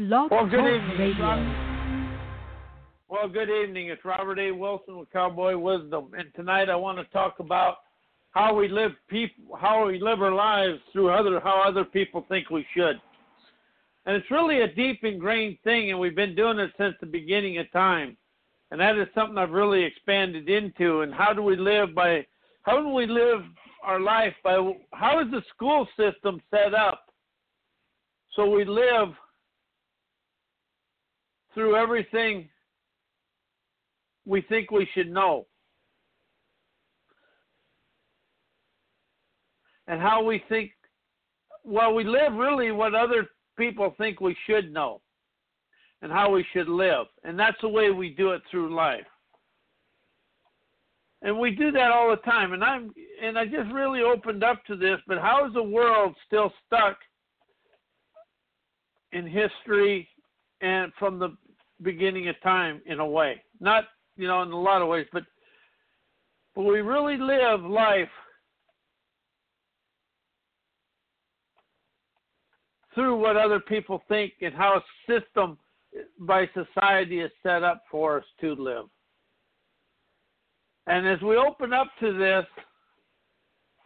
Blog Well, good evening, Radio. Well, good evening. It's Robert A. Wilson with Cowboy Wisdom, and tonight I want to talk about how we live people, how we live our lives through other how other people think we should. And it's really a deep ingrained thing, and we've been doing it since the beginning of time. And that is something I've really expanded into. And how do we live by? How do we live our life by? How is the school system set up so we live through everything we think we should know. And how we think, well, we live really what other people think we should know and how we should live. And that's the way we do it through life. And we do that all the time. And I'm and I just really opened up to this, but how is the world still stuck in history and from the beginning of time in a way. Not, you know, in a lot of ways, but but we really live life through what other people think and how a system by society is set up for us to live. And as we open up to this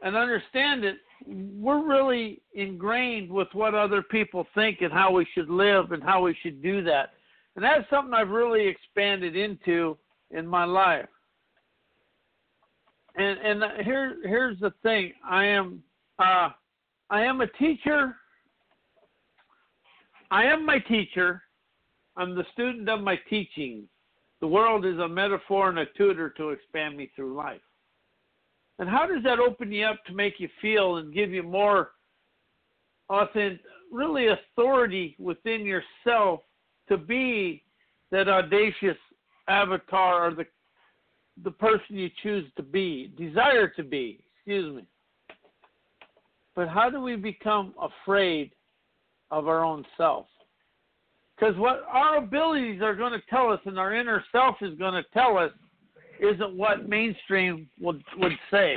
and understand it, we're really ingrained with what other people think and how we should live and how we should do that. And that's something I've really expanded into in my life. And and here here's the thing. I am uh, I am a teacher. I am my teacher. I'm the student of my teaching. The world is a metaphor and a tutor to expand me through life. And how does that open you up to make you feel and give you more authentic, really authority within yourself to be that audacious avatar or the the person you choose to be, desire to be, excuse me. But how do we become afraid of our own self? Because what our abilities are going to tell us and our inner self is going to tell us isn't what mainstream would would say.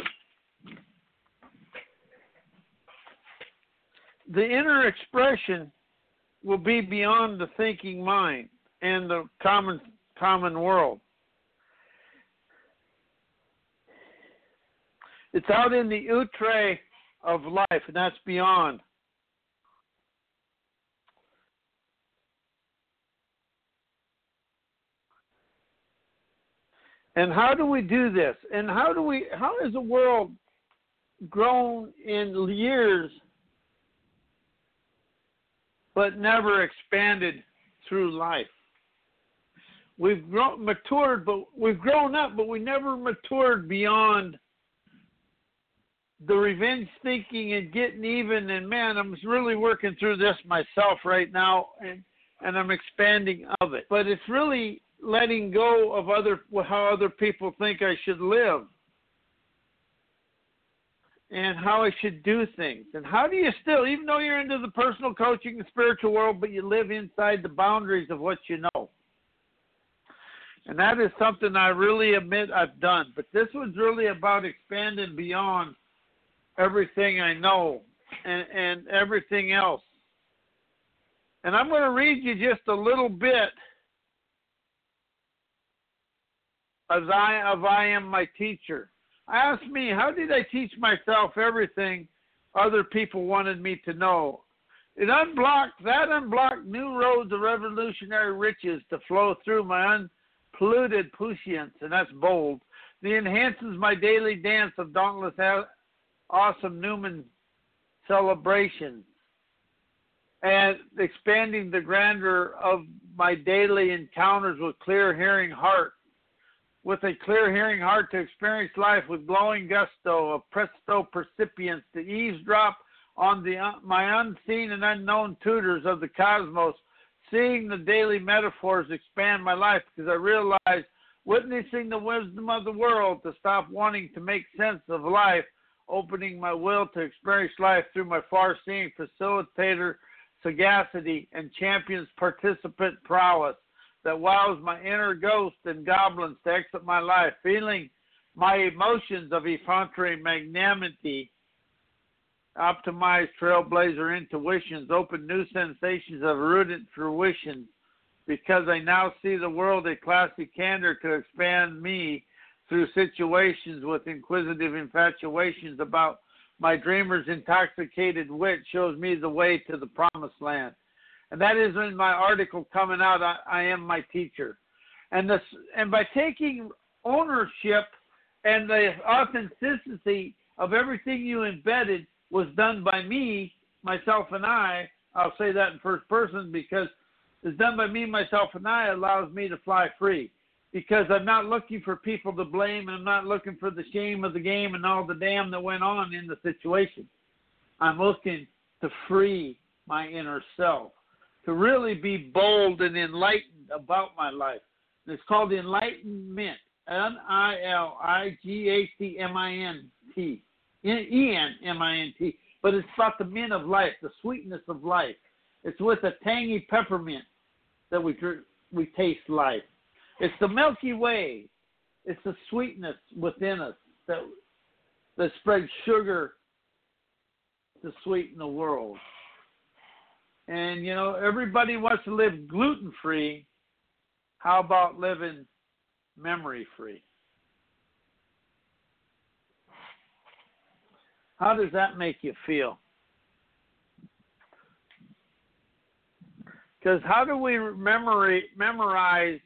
The inner expression will be beyond the thinking mind and the common common world. It's out in the outre of life, and that's beyond. And how do we do this? And how do we how has the world grown in years but never expanded through life? We've grown matured but we've grown up but we never matured beyond the revenge thinking and getting even and man I'm really working through this myself right now and and I'm expanding of it. But it's really letting go of other how other people think I should live and how I should do things. And how do you still, even though you're into the personal coaching and spiritual world, but you live inside the boundaries of what you know? And that is something I really admit I've done. But this was really about expanding beyond everything I know and, and everything else. And I'm going to read you just a little bit as I of I am my teacher. I ask me, how did I teach myself everything other people wanted me to know? It unblocked that unblocked new roads of revolutionary riches to flow through my unpolluted prescience, and that's bold. It enhances my daily dance of dauntless, awesome Newman celebrations, and expanding the grandeur of my daily encounters with clear hearing heart with a clear hearing heart to experience life with glowing gusto of presto percipience to eavesdrop on the uh, my unseen and unknown tutors of the cosmos. Seeing the daily metaphors expand my life because i realized witnessing the wisdom of the world to stop wanting to make sense of life opening my will to experience life through my far seeing facilitator sagacity and champions participant prowess that wows my inner ghost and goblins to exit my life, feeling my emotions of effrontery magnanimity optimized trailblazer intuitions, open new sensations of rooted fruition, because I now see the world a classic candor to expand me through situations with inquisitive infatuations about my dreamer's intoxicated wit shows me the way to the promised land. And that is in my article coming out, I, I am my teacher. And this and by taking ownership and the authenticity of everything you embedded was done by me, myself and I. I'll say that in first person because it's done by me, myself, and I allows me to fly free. Because I'm not looking for people to blame and I'm not looking for the shame of the game and all the damn that went on in the situation. I'm looking to free my inner self, to really be bold and enlightened about my life. It's called enlightenment. N I L I G H T M I N T. E N M I N T. But it's about the mint of life, the sweetness of life. It's with a tangy peppermint that we we taste life. It's the Milky Way. It's the sweetness within us that that spreads sugar to sweeten the world. And you know, everybody wants to live gluten free. How about living memory free? How does that make you feel? Because how do we memory, memorize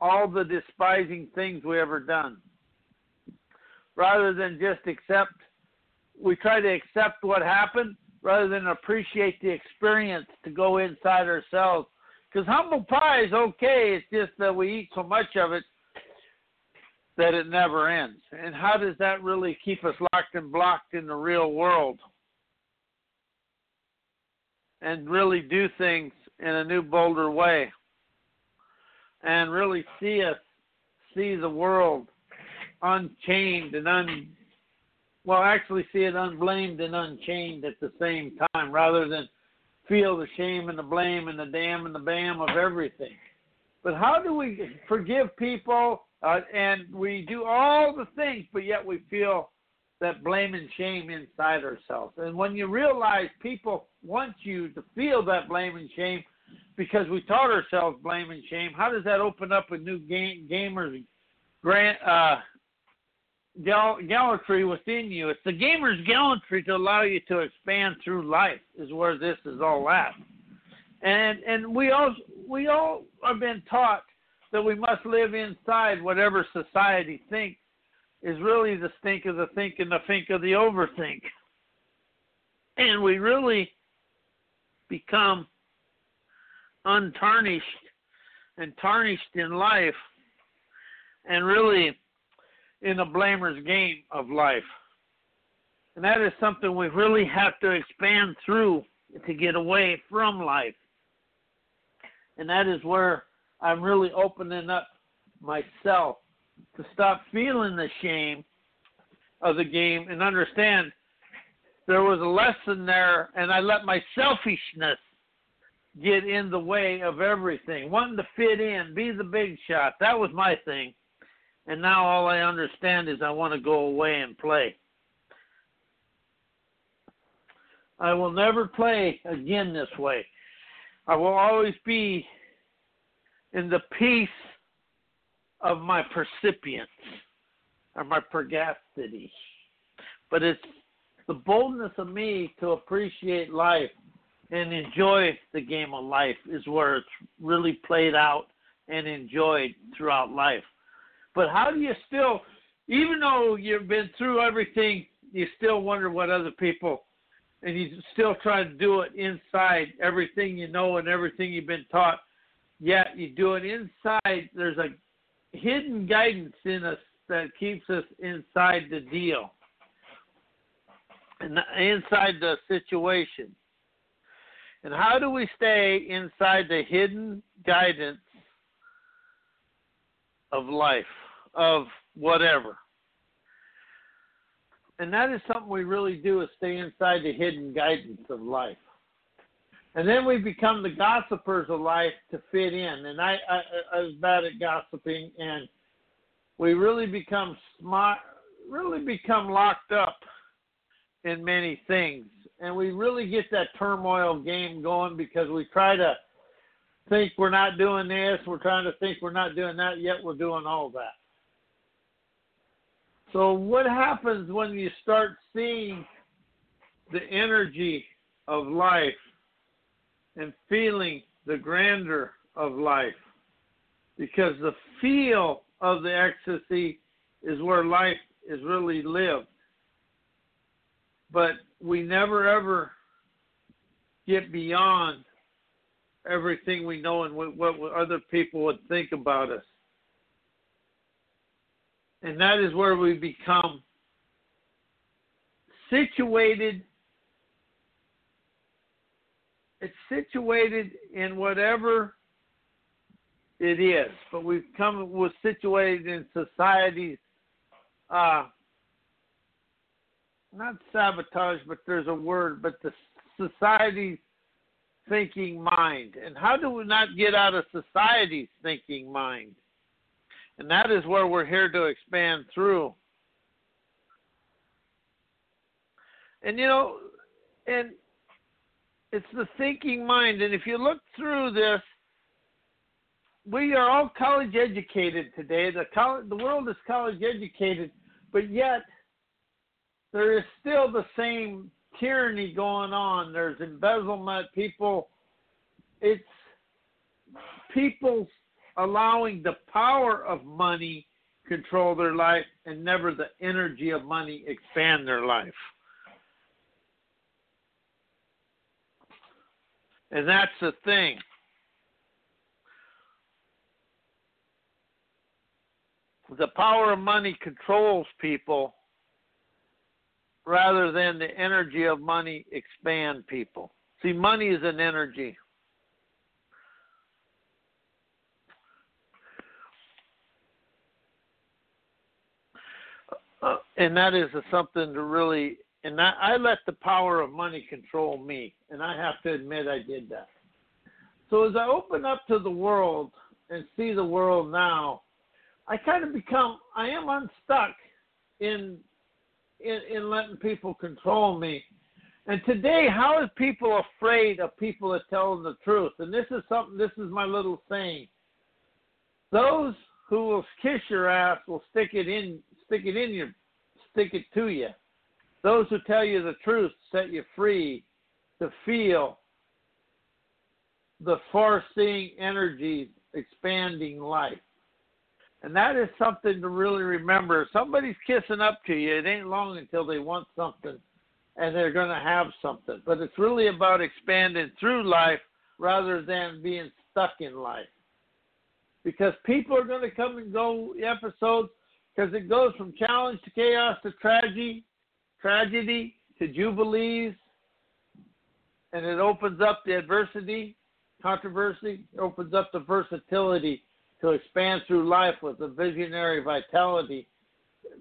all the despising things we ever done? Rather than just accept, we try to accept what happened rather than appreciate the experience to go inside ourselves. Because humble pie is okay, it's just that we eat so much of it that it never ends. And how does that really keep us locked and blocked in the real world? And really do things in a new, bolder way. And really see us, see the world unchained and un, well, actually see it unblamed and unchained at the same time, rather than feel the shame and the blame and the damn and the bam of everything. But how do we forgive people uh, and we do all the things, but yet we feel that blame and shame inside ourselves. And when you realize people want you to feel that blame and shame because we taught ourselves blame and shame, how does that open up a new game, gamers grant uh, gal- gallantry within you? It's the gamer's gallantry to allow you to expand through life. Is where this is all at. And and we all we all have been taught that we must live inside whatever society thinks is really the stink of the think and the think of the overthink. And we really become untarnished and tarnished in life and really in the blamer's game of life. And that is something we really have to expand through to get away from life. And that is where I'm really opening up myself to stop feeling the shame of the game and understand there was a lesson there and I let my selfishness get in the way of everything. Wanting to fit in, be the big shot. That was my thing. And now all I understand is I want to go away and play. I will never play again this way. I will always be in the peace of my percipience or my pergacity. But it's the boldness of me to appreciate life and enjoy the game of life is where it's really played out and enjoyed throughout life. But how do you still, even though you've been through everything, you still wonder what other people, and you still try to do it inside everything you know and everything you've been taught yet you do it inside. There's a hidden guidance in us that keeps us inside the deal and inside the situation. And how do we stay inside the hidden guidance of life, of whatever? And that is something we really do is stay inside the hidden guidance of life. And then we become the gossipers of life to fit in. And I, I, I was bad at gossiping, and we really become smart, really become locked up in many things. And we really get that turmoil game going because we try to think we're not doing this, we're trying to think we're not doing that, yet we're doing all that. So, what happens when you start seeing the energy of life and feeling the grandeur of life? Because the feel of the ecstasy is where life is really lived. But we never ever get beyond everything we know and what, other people would think about us. And that is where we become situated. It's situated in whatever it is, but we've come with situated in society's uh, not sabotage, but there's a word, but the society's thinking mind. And how do we not get out of society's thinking mind? And that is where we're here to expand through. And you know, and it's the thinking mind. And if you look through this, we are all college educated today. The college, the world is college educated, but yet there is still the same tyranny going on. There's embezzlement. People, it's people allowing the power of money control their life and never the energy of money expand their life. And that's the thing. The power of money controls people rather than the energy of money expand people. See, money is an energy. Uh, and that is something to really and I, I let the power of money control me and i have to admit i did that so as i open up to the world and see the world now i kind of become i am unstuck in in, in letting people control me. And today, how is people afraid of people that tell them the truth? And this is something. This is my little saying. Those who will kiss your ass will stick it in, stick it in you, stick it to you. Those who tell you the truth set you free to feel the far-seeing energies expanding life. And that is something to really remember. If somebody's kissing up to you, it ain't long until they want something and they're going to have something. But it's really about expanding through life rather than being stuck in life. Because people are going to come and go episodes because it goes from challenge to chaos to tragedy, tragedy to jubilees, and it opens up the adversity, controversy, it opens up the versatility to expand through life with a visionary vitality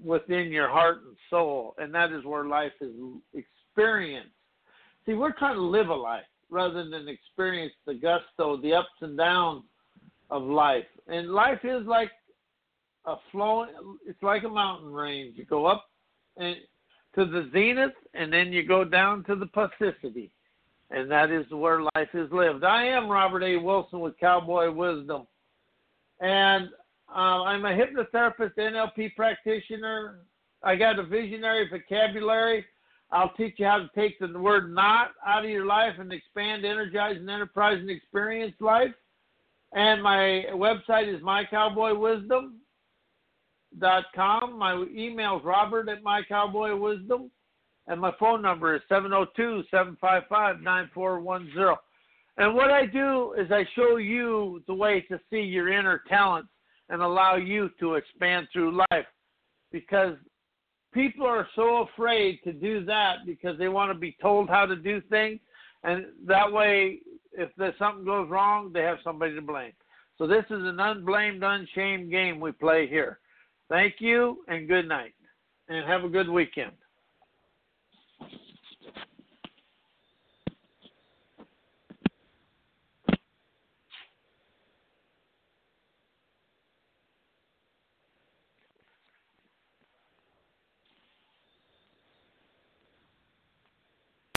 within your heart and soul. And that is where life is experienced. See, we're trying to live a life rather than experience the gusto, the ups and downs of life. And life is like a flowing, it's like a mountain range. You go up and to the zenith, and then you go down to the plasticity. And that is where life is lived. I am Robert A. Wilson with Cowboy Wisdom and uh, I'm a hypnotherapist, NLP practitioner. I got a visionary vocabulary. I'll teach you how to take the word not out of your life and expand, energize, and enterprise and experience life. And my website is mycowboywisdom.com. My email is robert at mycowboywisdom. And my phone number is 702 755 9410. And what I do is I show you the way to see your inner talents and allow you to expand through life because people are so afraid to do that because they want to be told how to do things and that way if there's something goes wrong they have somebody to blame so this is an unblamed unshamed game we play here thank you and good night. And have a good weekend